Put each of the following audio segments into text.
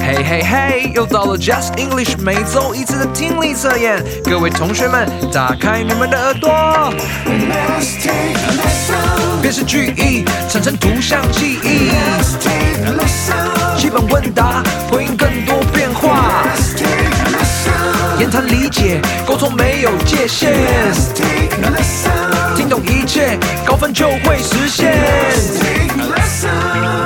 嘿嘿嘿，又到了 Just English 每周一次的听力测验，各位同学们，打开你们的耳朵。辨识句意，产生图像记忆。基本问答，回应更多变化。言谈理解，沟通没有界限。听懂一切，高分就会实现。Take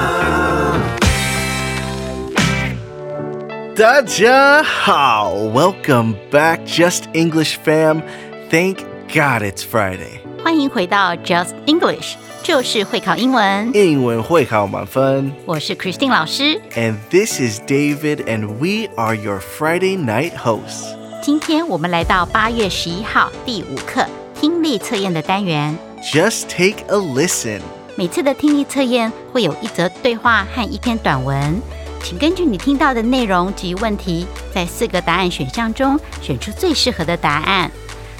大家好，Welcome back, Just English fam. Thank God it's Friday. 欢迎回到 Just English，就是会考英文。英文会考满分。我是 Christine 老师。 And this is David, and we are your Friday night hosts. 今天我们来到八月十一号第五课听力测验的单元。 Just take a listen. 每次的听力测验会有一则对话和一篇短文， 请根据你听到的内容及问题，在四个答案选项中选出最适合的答案。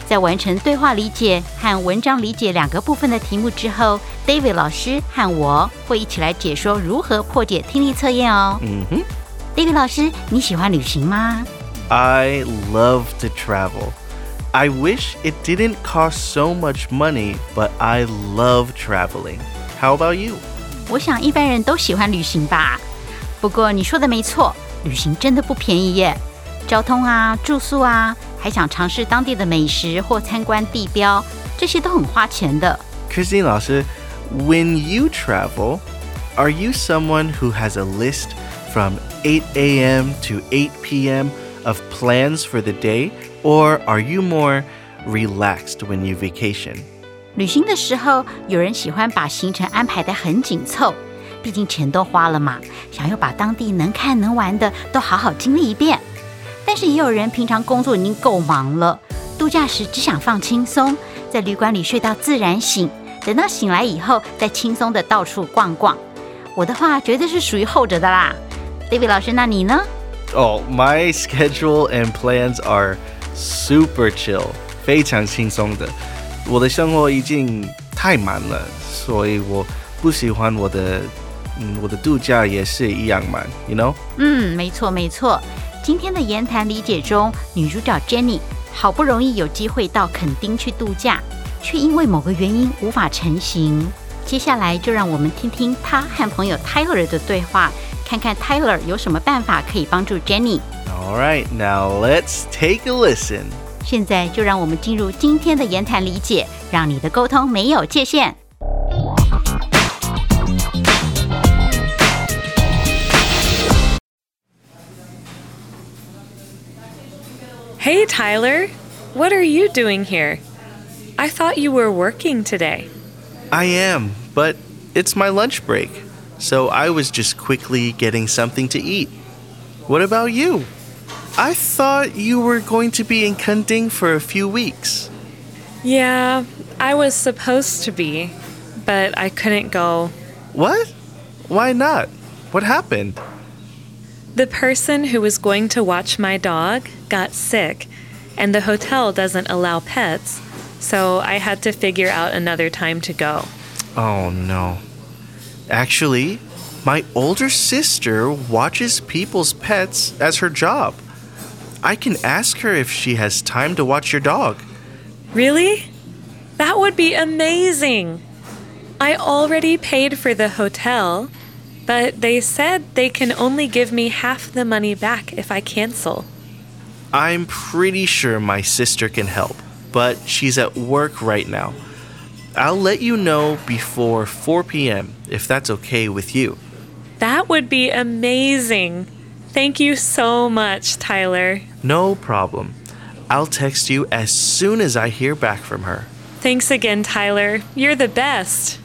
在完成对话理解和文章理解两个部分的题目之后，David 老师和我会一起来解说如何破解听力测验哦。嗯哼。David 老师，你喜欢旅行吗？I love to travel. I wish it didn't cost so much money, but I love traveling. How about you? 我想一般人都喜欢旅行吧。不过你说的没错，旅行真的不便宜耶。交通啊、住宿啊，还想尝试当地的美食或参观地标，这些都很花钱的。Christine 老师, when you travel, are you someone who has a list from 8 a.m. to 8 p.m. of plans for the day, or are you more relaxed when you vacation? 旅行的时候，有人喜欢把行程安排得很紧凑，毕竟钱都花了嘛，想要把当地能看能玩的都好好经历一遍。但是也有人平常工作已经够忙了，度假时只想放轻松，在旅馆里睡到自然醒，等到醒来以后再轻松的到处逛逛。我的话绝对是属于后者的啦。David 老师，那你呢？Oh, my schedule and plans are super chill. 非常轻松的。我的生活已经太满了，所以我不喜欢我的，嗯，我的度假也是一样嘛，you know？嗯，没错没错。今天的言谈理解中，女主角 Jenny 好不容易有机会到垦丁去度假，却因为某个原因无法成行。接下来就让我们听听她和朋友 Tyler 的对话，看看 Tyler 有什么办法可以帮助 Jenny。All right, now let's take a listen. 现在就让我们进入今天的言谈理解，让你的沟通没有界限。Hey, Tyler. What are you doing here? I thought you were working today. I am, but it's my lunch break, so I was just quickly getting something to eat. What about you? I thought you were going to be in Kenting for a few weeks. Yeah, I was supposed to be, but I couldn't go. What? Why not? What happened? The person who was going to watch my dog got sick, and the hotel doesn't allow pets, so I had to figure out another time to go. Oh no. Actually, my older sister watches people's pets as her job. I can ask her if she has time to watch your dog. Really? That would be amazing! I already paid for the hotel, but they said they can only give me half the money back if I cancel. I'm pretty sure my sister can help, but she's at work right now. I'll let you know before 4 p.m. if that's okay with you. That would be amazing! Thank you so much, Tyler. No problem. I'll text you as soon as I hear back from her. Thanks again, Tyler. You're the best.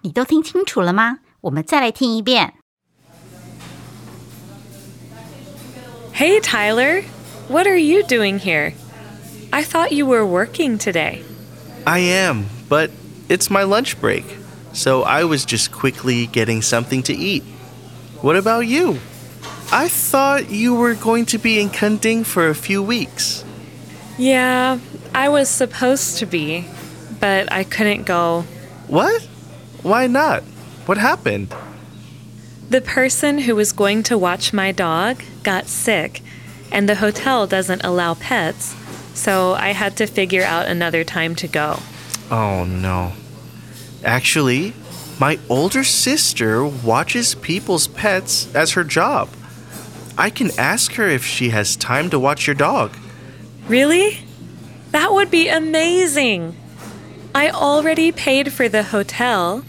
你都听清楚了吗？我们再来听一遍。 Hey, Tyler. What are you doing here? I thought you were working today. I am, but it's my lunch break, so I was just quickly getting something to eat. What about you? I thought you were going to be in Kenting for a few weeks. Yeah, I was supposed to be, but I couldn't go. What? Why not? What happened? The person who was going to watch my dog got sick, and the hotel doesn't allow pets, so I had to figure out another time to go. Oh no. Actually, my older sister watches people's pets as her job. I can ask her if she has time to watch your dog. Really? That would be amazing. I already paid for the hotel,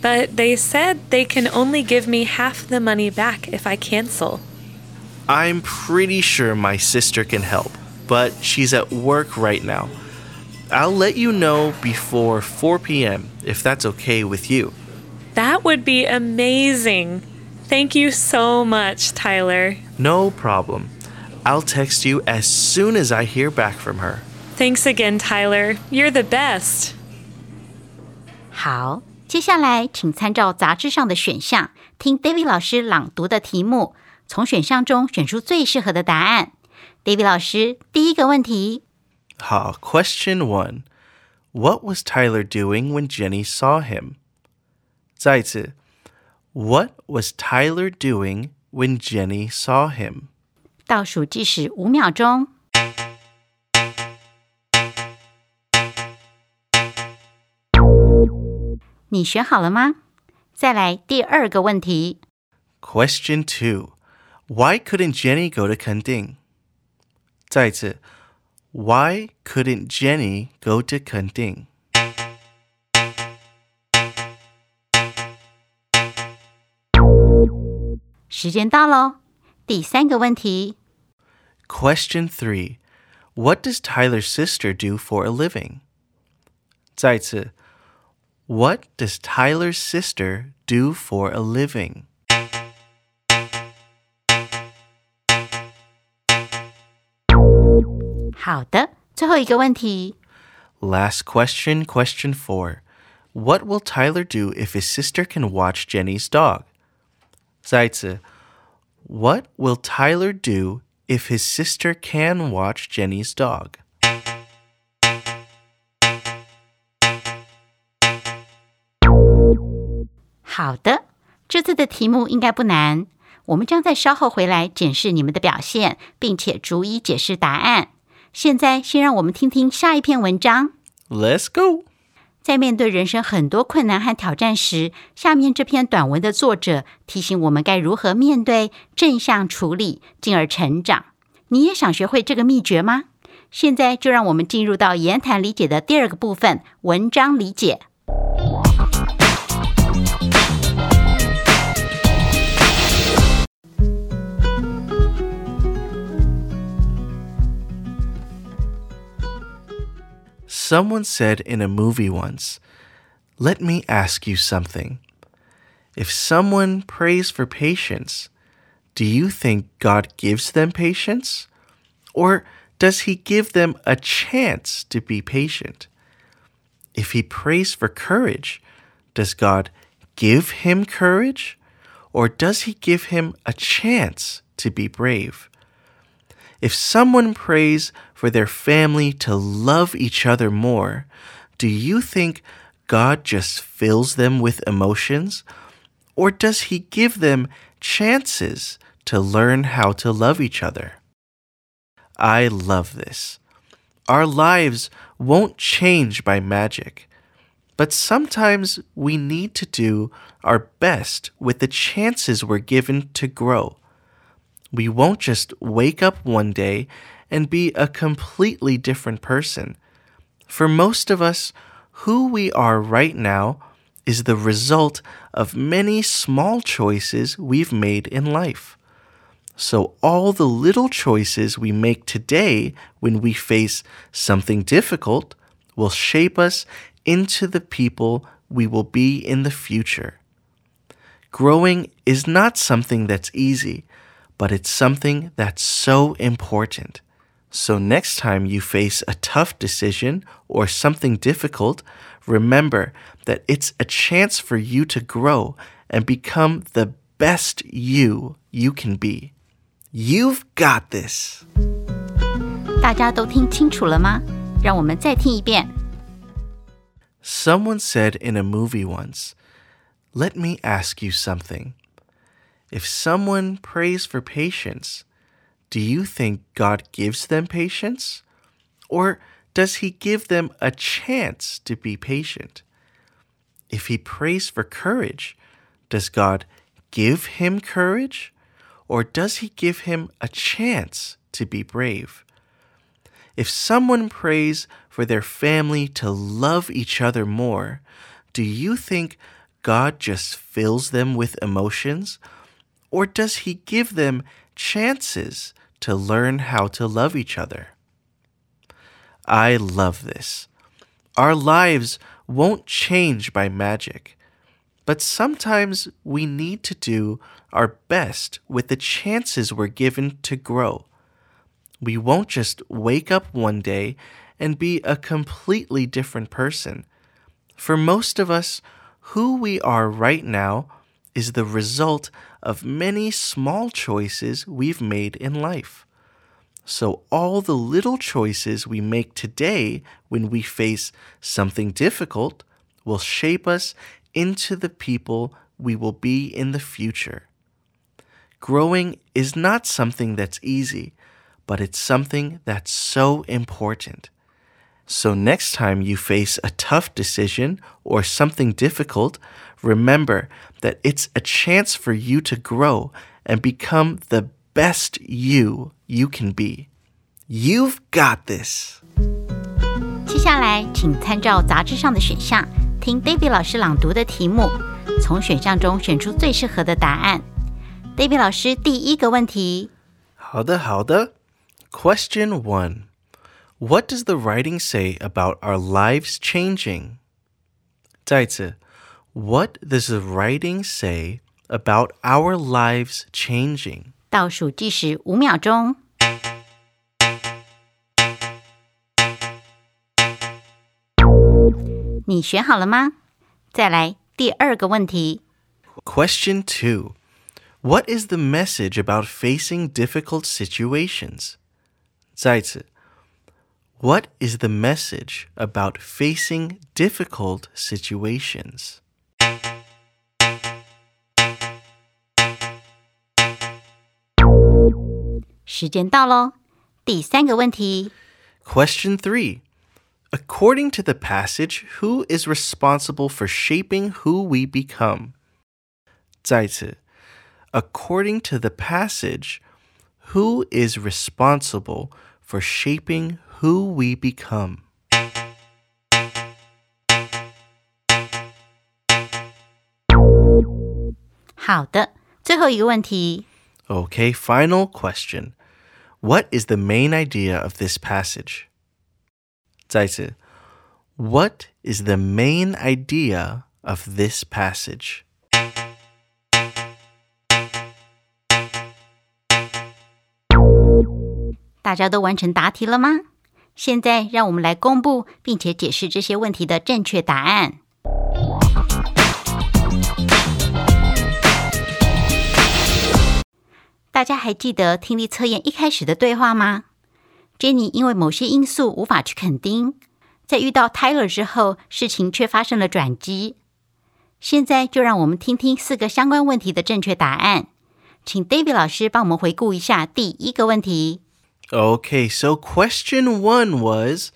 but they said they can only give me half the money back if I cancel. I'm pretty sure my sister can help, but she's at work right now. I'll let you know before 4 p.m. if that's okay with you. That would be amazing. Thank you so much, Tyler. No problem. I'll text you as soon as I hear back from her. Thanks again, Tyler. You're the best. 好，接下来请参照杂志上的选项，听 David 老师朗读的题目， 从选项中选出最适合的答案。David 老师，第一个问题，好，Question one. What was Tyler doing when Jenny saw him? 再一次，What was Tyler doing when Jenny saw him? 倒数计时五秒钟。你选好了吗？再来第二个问题， Question two. Why couldn't Jenny go to Kenting? 再一次，Why couldn't Jenny go to Kenting? Question three: What does Tyler's sister do for a living? 再次, what does Tyler's sister do for a living? 好的，最后一个问题， Last question, question four. What will Tyler do if his sister can watch Jenny's dog? 再一次，What will Tyler do if his sister can watch Jenny's dog? 现在，先让我们听听下一篇文章。Let's go. 在面对人生很多困难和挑战时，下面这篇短文的作者提醒我们该如何面对、正向处理，进而成长。你也想学会这个秘诀吗？现在就让我们进入到言谈理解的第二个部分——文章理解。Someone said in a movie once, Let me ask you something. If someone prays for patience, do you think God gives them patience? Or does he give them a chance to be patient? If he prays for courage, does God give him courage? Or does he give him a chance to be brave? If someone prays for their family to love each other more, do you think God just fills them with emotions? Or does He give them chances to learn how to love each other? I love this. Our lives won't change by magic, but sometimes we need to do our best with the chances we're given to grow we won't just wake up one day and be a completely different person. For most of us, who we are right now is the result of many small choices we've made in life. So, all the little choices we make today when we face something difficult will shape us into the people we will be in the future. Growing is not something that's easy but it's something that's so important. So, next time you face a tough decision or something difficult, remember that it's a chance for you to grow and become the best you you can be. You've got this. 大家都听清楚了吗？让我们再听一遍。 Someone said in a movie once, Let me ask you something. If someone prays for patience, do you think God gives them patience? Or does he give them a chance to be patient? If he prays for courage, does God give him courage? Or does he give him a chance to be brave? If someone prays for their family to love each other more, do you think God just fills them with emotions? Or does he give them chances to learn how to love each other? I love this. Our lives won't change by magic, but sometimes we need to do our best with the chances we're given to grow. We won't just wake up one day and be a completely different person. For most of us, who we are right now is the result of many small choices we've made in life. So, all the little choices we make today when we face something difficult will shape us into the people we will be in the future. Growing is not something that's easy, but it's something that's so important. So, next time you face a tough decision or something difficult, remember that it's a chance for you to grow and become the best you you can be. You've got this. 接下来，请参照杂志上的选项，听 David 老师朗读的题目，从选项中选出最适合的答案。David 老师，第一个问题。好的，好的。Question one. What does the writing say about our lives changing? 再次, what does the writing say about our lives changing? 倒数计时五秒钟。你选好了吗？再来第二个问题。Question two. What is the message about facing difficult situations? 再次, what is the message about facing difficult situations? Question 3. According to the passage, who is responsible for shaping who we become? 再次, according to the passage, who is responsible for shaping who we become. Okay, final question. What is the main idea of this passage? 再次, what is the main idea of this passage? 大家都完成答题了吗？现在让我们来公布并且解释这些问题的正确答案。大家还记得听力测验一开始的对话吗？Jenny 因为某些因素无法去垦丁，在遇到 Tyler 之后，事情却发生了转机。现在就让我们听听四个相关问题的正确答案。请 David 老师帮我们回顾一下第一个问题。Okay, so question one was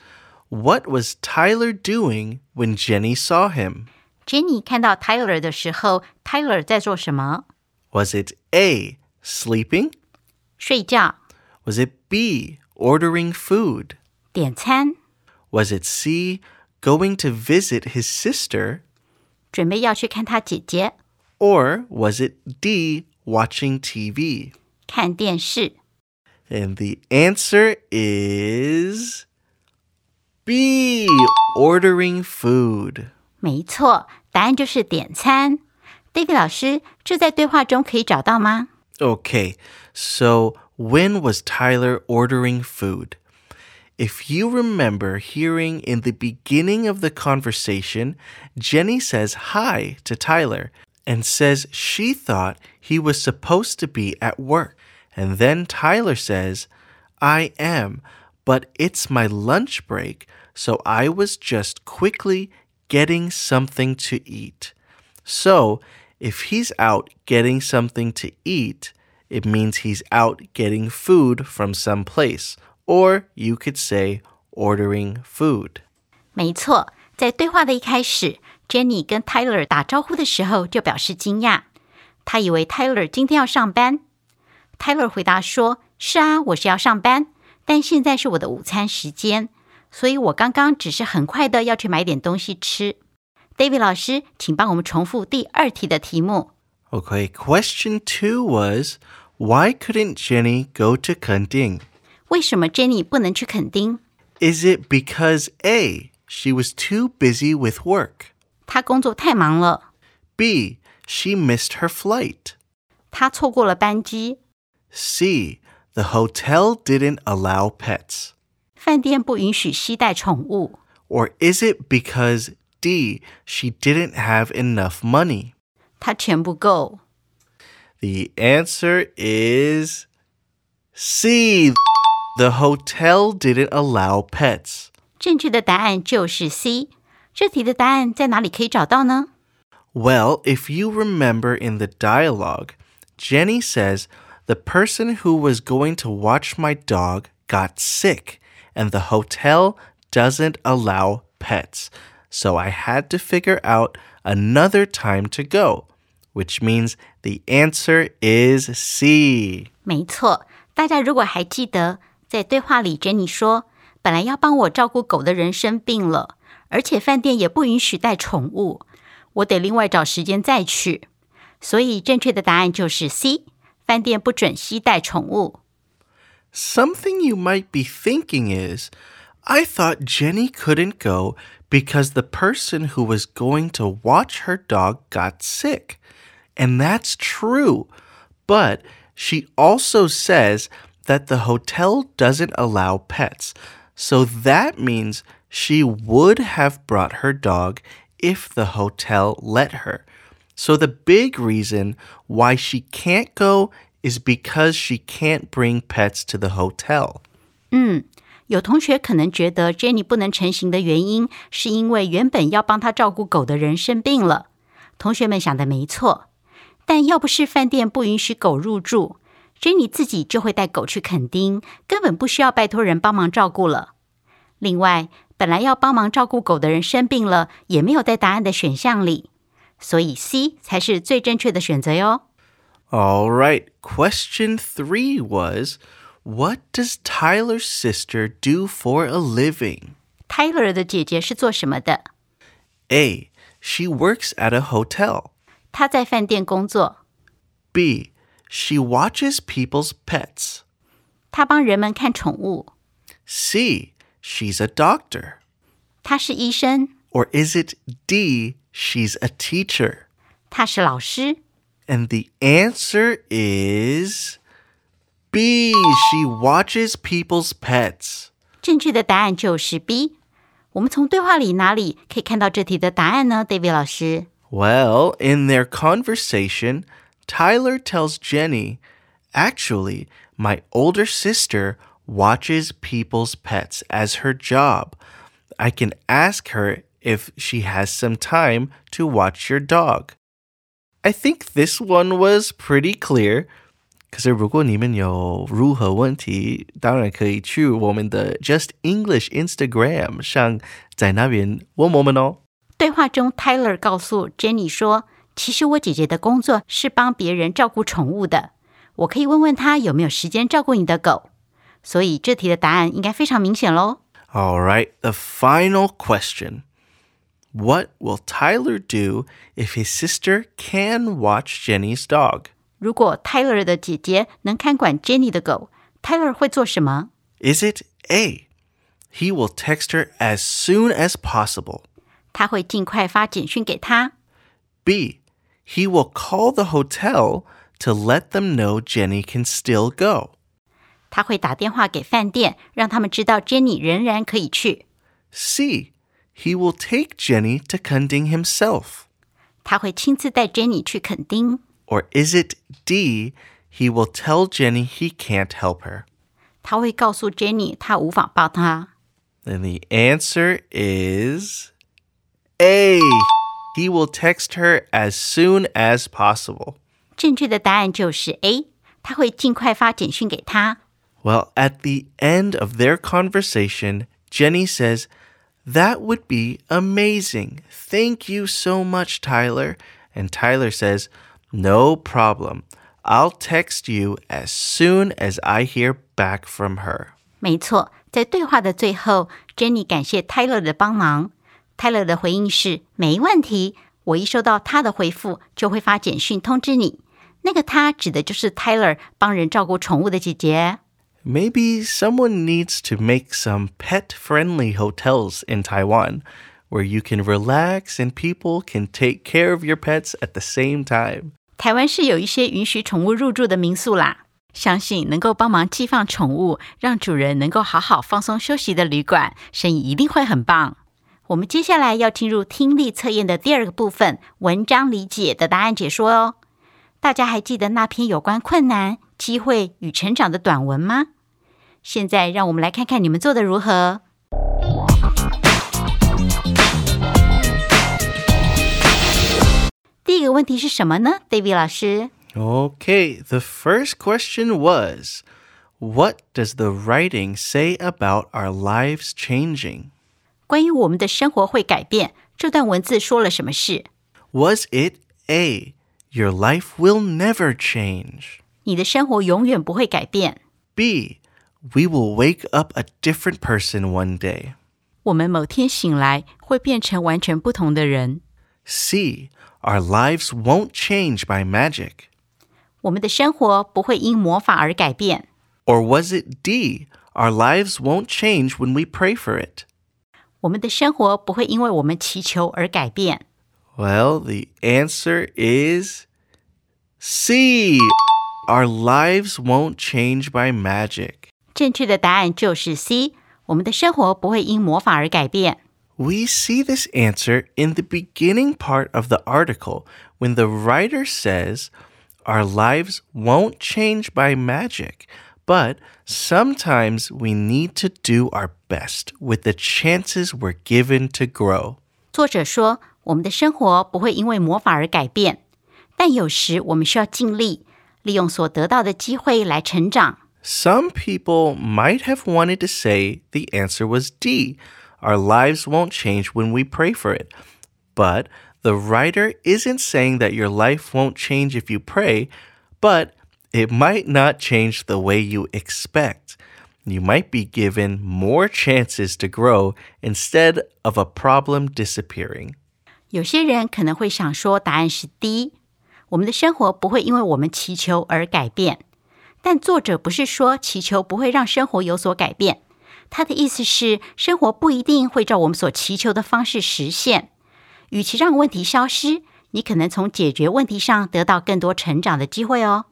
What was Tyler doing when Jenny saw him? Jenny 看到 Tyler 的时候，Tyler 在做什么？ Was it A, sleeping? 睡觉、 Was it B, ordering food? 点餐、 Was it C, going to visit his sister? 准备要去看他姐姐、 Or was it D, watching TV? 看电视。 And the answer is B, ordering food. 没错，答案就是点餐。David 老师，这在对话中可以找到吗？ Okay, so when was Tyler ordering food? If you remember hearing in the beginning of the conversation, Jenny says hi to Tyler and says she thought he was supposed to be at work. And then Tyler says, I am, but it's my lunch break, so I was just quickly getting something to eat. So, if he's out getting something to eat, it means he's out getting food from some place. Or you could say ordering food. 没错，在对话的一开始，Jenny 跟 Tyler 打招呼的时候就表示惊讶，他以为 Tyler 今天要上班。 Tyler 回答说：“是啊，我是要上班，但现在是我的午餐时间，所以我刚刚只是很快的要去买点东西吃。” David 老师，请帮我们重复第二题的题目。 Okay, question two was why couldn't Jenny go to Kending? 为什么 Jenny 不能去垦丁？ Is it because A, she was too busy with work? 她工作太忙了， B, she missed her flight? 她错过了班机。 C, the hotel didn't allow pets? 饭店不允许携带宠物， Or is it because D, she didn't have enough money? 她钱不够。 The answer is C. The hotel didn't allow pets. 正确的答案就是 C。这题的答案在哪里可以找到呢？ Well, if you remember in the dialogue, Jenny says, The person who was going to watch my dog got sick, and the hotel doesn't allow pets. So I had to figure out another time to go, which means the answer is C. 没错，大家如果还记得，在对话里，Jenny 说，本来要帮我照顾狗的人生病了，而且饭店也不允许带宠物，我得另外找时间再去。所以正确的答案就是 C， 饭店不准携带宠物。 Something you might be thinking is, I thought Jenny couldn't go because the person who was going to watch her dog got sick. And that's true. But she also says that the hotel doesn't allow pets. So that means she would have brought her dog if the hotel let her. So the big reason why she can't go is because she can't bring pets to the hotel. 有同学可能觉得 Jenny 不能成行的原因，是因为原本要帮她照顾狗的人生病了。同学们想的没错，但要不是饭店不允许狗入住，Jenny 自己就会带狗去垦丁，根本不需要拜托人帮忙照顾了。另外，本来要帮忙照顾狗的人生病了，也没有在答案的选项里， 所以 C 才是最正确的选择哟。 All right, question three was What does Tyler's sister do for a living? Tyler 的姐姐是做什么的？ A. She works at a hotel. 她在饭店工作， B. She watches people's pets. 她帮人们看宠物， C. She's a doctor. 她是医生， Or is it D. She's a teacher? 她是老师。 And the answer is B. She watches people's pets. 正确的答案就是 B。我们从对话里哪里可以看到这题的答案呢？David 老师， Well, in their conversation, Tyler tells Jenny, Actually, my older sister watches people's pets as her job. I can ask her if she has some time to watch your dog. I think this one was pretty clear. 可是如果你们有任何问题，当然可以去我们的 Just English Instagram 上，在那边问我们哦。对话中，Tyler 告诉 Jenny 说：“其实我姐姐的工作是帮别人照顾宠物的，我可以问问她有没有时间照顾你的狗。”所以这题的答案应该非常明显喽。 All right, the final question. What will Tyler do if his sister can watch Jenny's dog? 如果 Tyler 的姐姐能看管 Jenny 的狗，Tyler 会做什么？ Is it A? He will text her as soon as possible. 他会尽快发简讯给她。 B. He will call the hotel to let them know Jenny can still go. 他会打电话给饭店，让他们知道 Jenny 仍然可以去。 C. he will take Jenny to Kenting himself. Or is it D? He will tell Jenny he can't help her. And the answer is A. He will text her as soon as possible. 正确的答案就是 Well, at the end of their conversation, Jenny says. That would be amazing. Thank you so much, Tyler. And Tyler says, No problem. I'll text you as soon as I hear back from her. 没错，在对话的最后，Jenny 感谢 Tyler 的帮忙。Tyler 的回应是：没问题，我一收到他的回复就会发简讯通知你。那个他指的就是 Tyler 帮人照顾宠物的姐姐。 Maybe someone needs to make some pet friendly hotels in Taiwan where you can relax and people can take care of your pets at the same time. 台湾是有一些允许宠物入住的民宿啦，相信能够帮忙寄放宠物，让主人能够好好放松休息的旅馆，生意一定会很棒。我们接下来要进入听力测验的第二个部分——文章理解的答案解说哦。大家还记得那篇有关困难、机会与成长的短文吗？ 现在让我们来看看你们做的如何。第一个问题是什么呢，David 老师？ Okay, the first question was What does the writing say about our lives changing? 关于我们的生活会改变，这段文字说了什么事？ Was it A, your life will never change? 你的生活永远不会改变。 B, we will wake up a different person one day? 我们某天醒来会变成完全不同的人。 C, our lives won't change by magic? 我们的生活不会因魔法而改变。 Or was it D, our lives won't change when we pray for it? 我们的生活不会因为我们祈求而改变。 Well, the answer is C. Our lives won't change by magic. 正确的答案就是 C。我们的生活不会因魔法而改变。 We see this answer in the beginning part of the article when the writer says, Our lives won't change by magic, but sometimes we need to do our best with the chances we're given to grow. 作者说，我们的生活不会因为魔法而改变，但有时我们需要尽力，利用所得到的机会来成长。 Some people might have wanted to say the answer was D. Our lives won't change when we pray for it. But the writer isn't saying that your life won't change if you pray, but it might not change the way you expect. You might be given more chances to grow instead of a problem disappearing. 有些人可能会想说，答案是 D，我们的生活不会因为我们祈求而改变。 但作者不是说祈求不会让生活有所改变，他的意思是，生活不一定会照我们所祈求的方式实现。与其让问题消失，你可能从解决问题上得到更多成长的机会哦。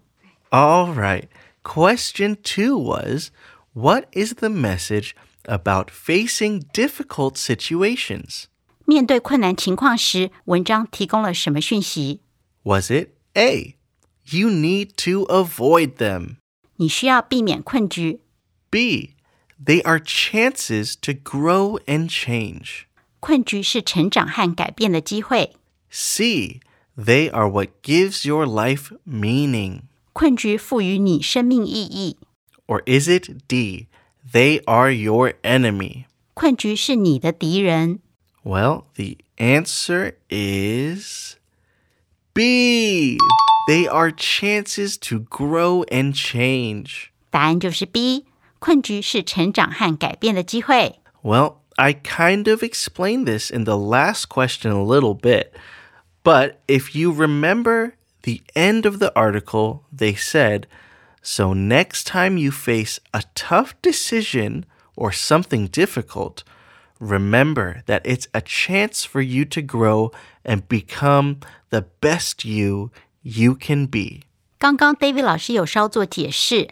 All right. Question two was What is the message about facing difficult situations? 面对困难情况时，文章提供了什么讯息？ Was it A? You need to avoid them. 你需要避免困局。 B. They are chances to grow and change. 困局是成长和改变的机会。 C. They are what gives your life meaning. 困局赋予你生命意义。 Or is it D? They are your enemy. 困局是你的敌人。 Well, the answer is B. They are chances to grow and change. 答案就是 B。困局是成长和改变的机会。 Well, I kind of explained this in the last question a little bit. But if you remember the end of the article, they said, So next time you face a tough decision or something difficult, remember that it's a chance for you to grow and become the best you you can be. 刚刚 David 老师有稍作解释，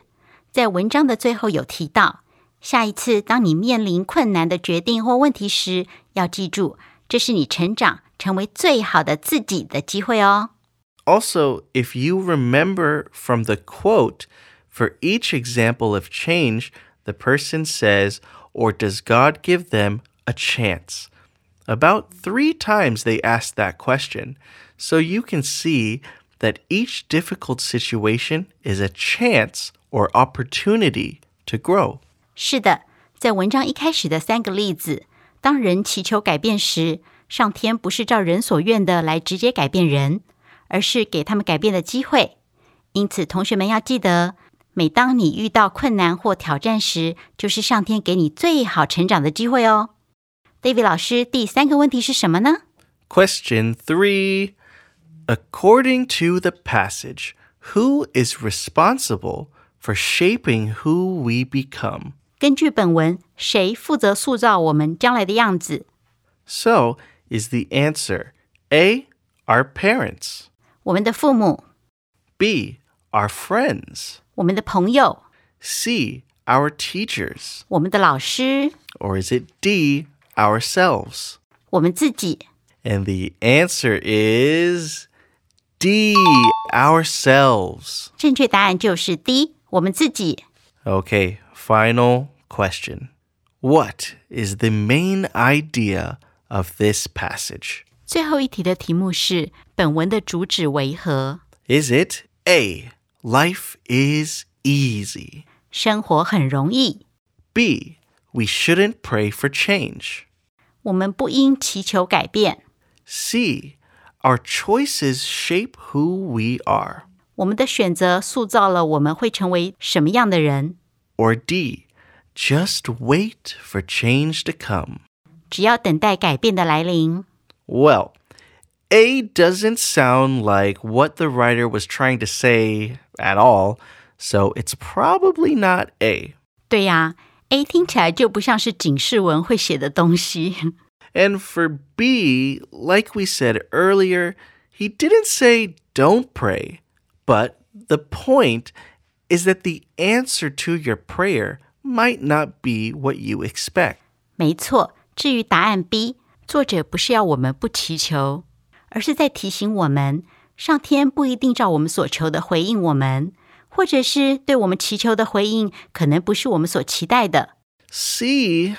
在文章的最后有提到，下一次当你面临困难的决定或问题时，要记住，这是你成长成为最好的自己的机会哦。 Also, if you remember from the quote, for each example of change, the person says, or does God give them a chance? About three times they asked that question, so you can see that each difficult situation is a chance or opportunity to grow. 是的，在文章一开始的三个例子，当人祈求改变时，上天不是照人所愿的来直接改变人，而是给他们改变的机会。因此，同学们要记得，每当你遇到困难或挑战时，就是上天给你最好成长的机会哦。David 老师，第三个问题是什么呢？ Question three According to the passage, who is responsible for shaping who we become? 根据本文，谁负责塑造我们将来的样子？ So, is the answer A, our parents, 我们的父母、 B, our friends, 我们的朋友、 C, our teachers, 我们的老师、 or is it D, ourselves? 我们自己？ And the answer is D, ourselves. 正确答案就是 D，我们自己。 Okay, final question. What is the main idea of this passage? 最后一题的题目是：本文的主旨为何？ Is it A, life is easy? 生活很容易， B, we shouldn't pray for change? 我们不应祈求改变。 C, our choices shape who we are? 我们的选择塑造了我们会成为什么样的人。 Or D, just wait for change to come? 只要等待改变的来临。 Well, A doesn't sound like what the writer was trying to say at all, so it's probably not A. 对呀，A 听起来就不像是警示文会写的东西。 And for B, like we said earlier, he didn't say don't pray, but the point is that the answer to your prayer might not be what you expect. 没错，至于答案 B，作者不是要我们不祈求，而是在提醒我们，上天不一定照我们所求的回应我们，或者是对我们祈求的回应，可能不是我们所期待的。 C mm,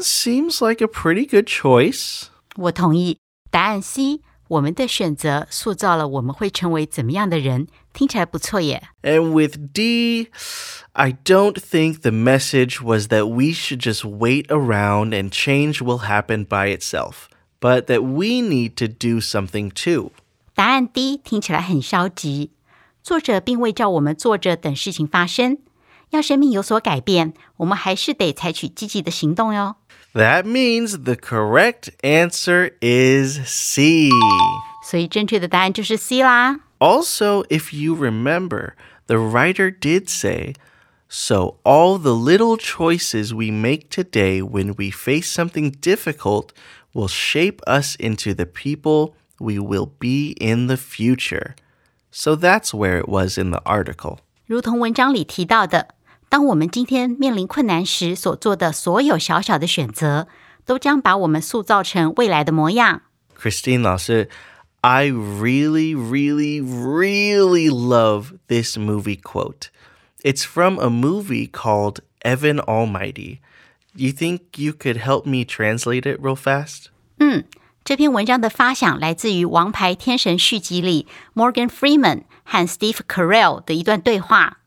seems like a pretty good choice. 我同意，答案 C，我们的选择塑造了我们会成为怎么样的人，听起来不错耶。 And with D, I don't think the message was that we should just wait around and change will happen by itself, but that we need to do something too. 答案 D 听起来很消极，作者并未叫我们坐着等事情发生。 要生命有所改变，我们还是得采取积极的行动哟。 That means the correct answer is C. 所以正确的答案就是 C 啦。 Also, if you remember, the writer did say, So all the little choices we make today when we face something difficult will shape us into the people we will be in the future. So that's where it was in the article. 如同文章里提到的， 当我们今天面临困难时所做的所有小小的选择，都将把我们塑造成未来的模样。 Christine Lasser, I really, really, really love this movie quote. It's from a movie called Evan Almighty. You think you could help me translate it real fast? 这篇文章的发想来自于《王牌天神》续集里 Morgan Freeman 和 Steve Carell 的一段对话。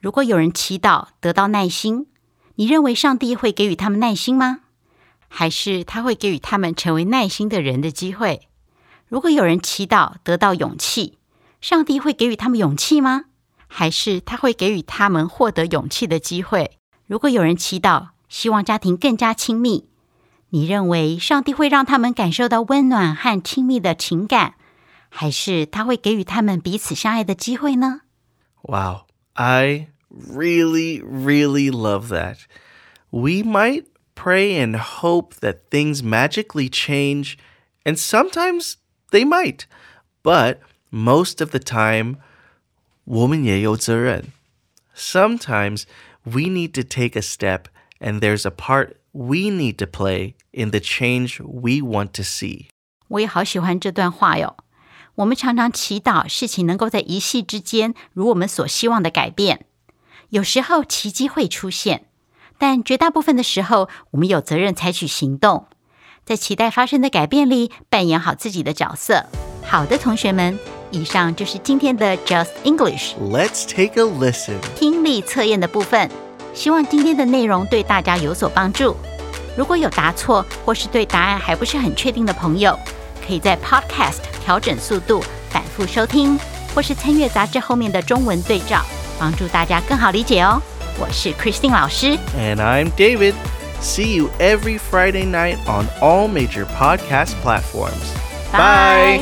如果有人祈祷得到耐心，你认为上帝会给予他们耐心吗？还是他会给予他们成为耐心的人的机会？如果有人祈祷得到勇气，上帝会给予他们勇气吗？还是他会给予他们获得勇气的机会？如果有人祈祷希望家庭更加亲密，你认为上帝会让他们感受到温暖和亲密的情感，还是他会给予他们彼此相爱的机会呢？Wow, I really, really love that. We might pray and hope that things magically change, and sometimes they might, but most of the time, 我们也有责任. Sometimes we need to take a step, and there's a part we need to play in the change we want to see. 我也好喜欢这段话哟。 我们常常祈祷事情能够在一夕之间如我们所希望的改变，有时候奇迹会出现，但绝大部分的时候，我们有责任采取行动。在期待发生的改变里扮演好自己的角色。好的，同学们，以上就是今天的 Just English Let's take a listen. 听力测验的部分。希望今天的内容对大家有所帮助。如果有答错或是对答案还不是很确定的朋友，可以在 Podcast 调整速度，反复收听，或是参阅杂志后面的中文对照，帮助大家更好理解哦。我是 Christine 老师， And I'm David. See you every Friday night on all major podcast platforms. Bye.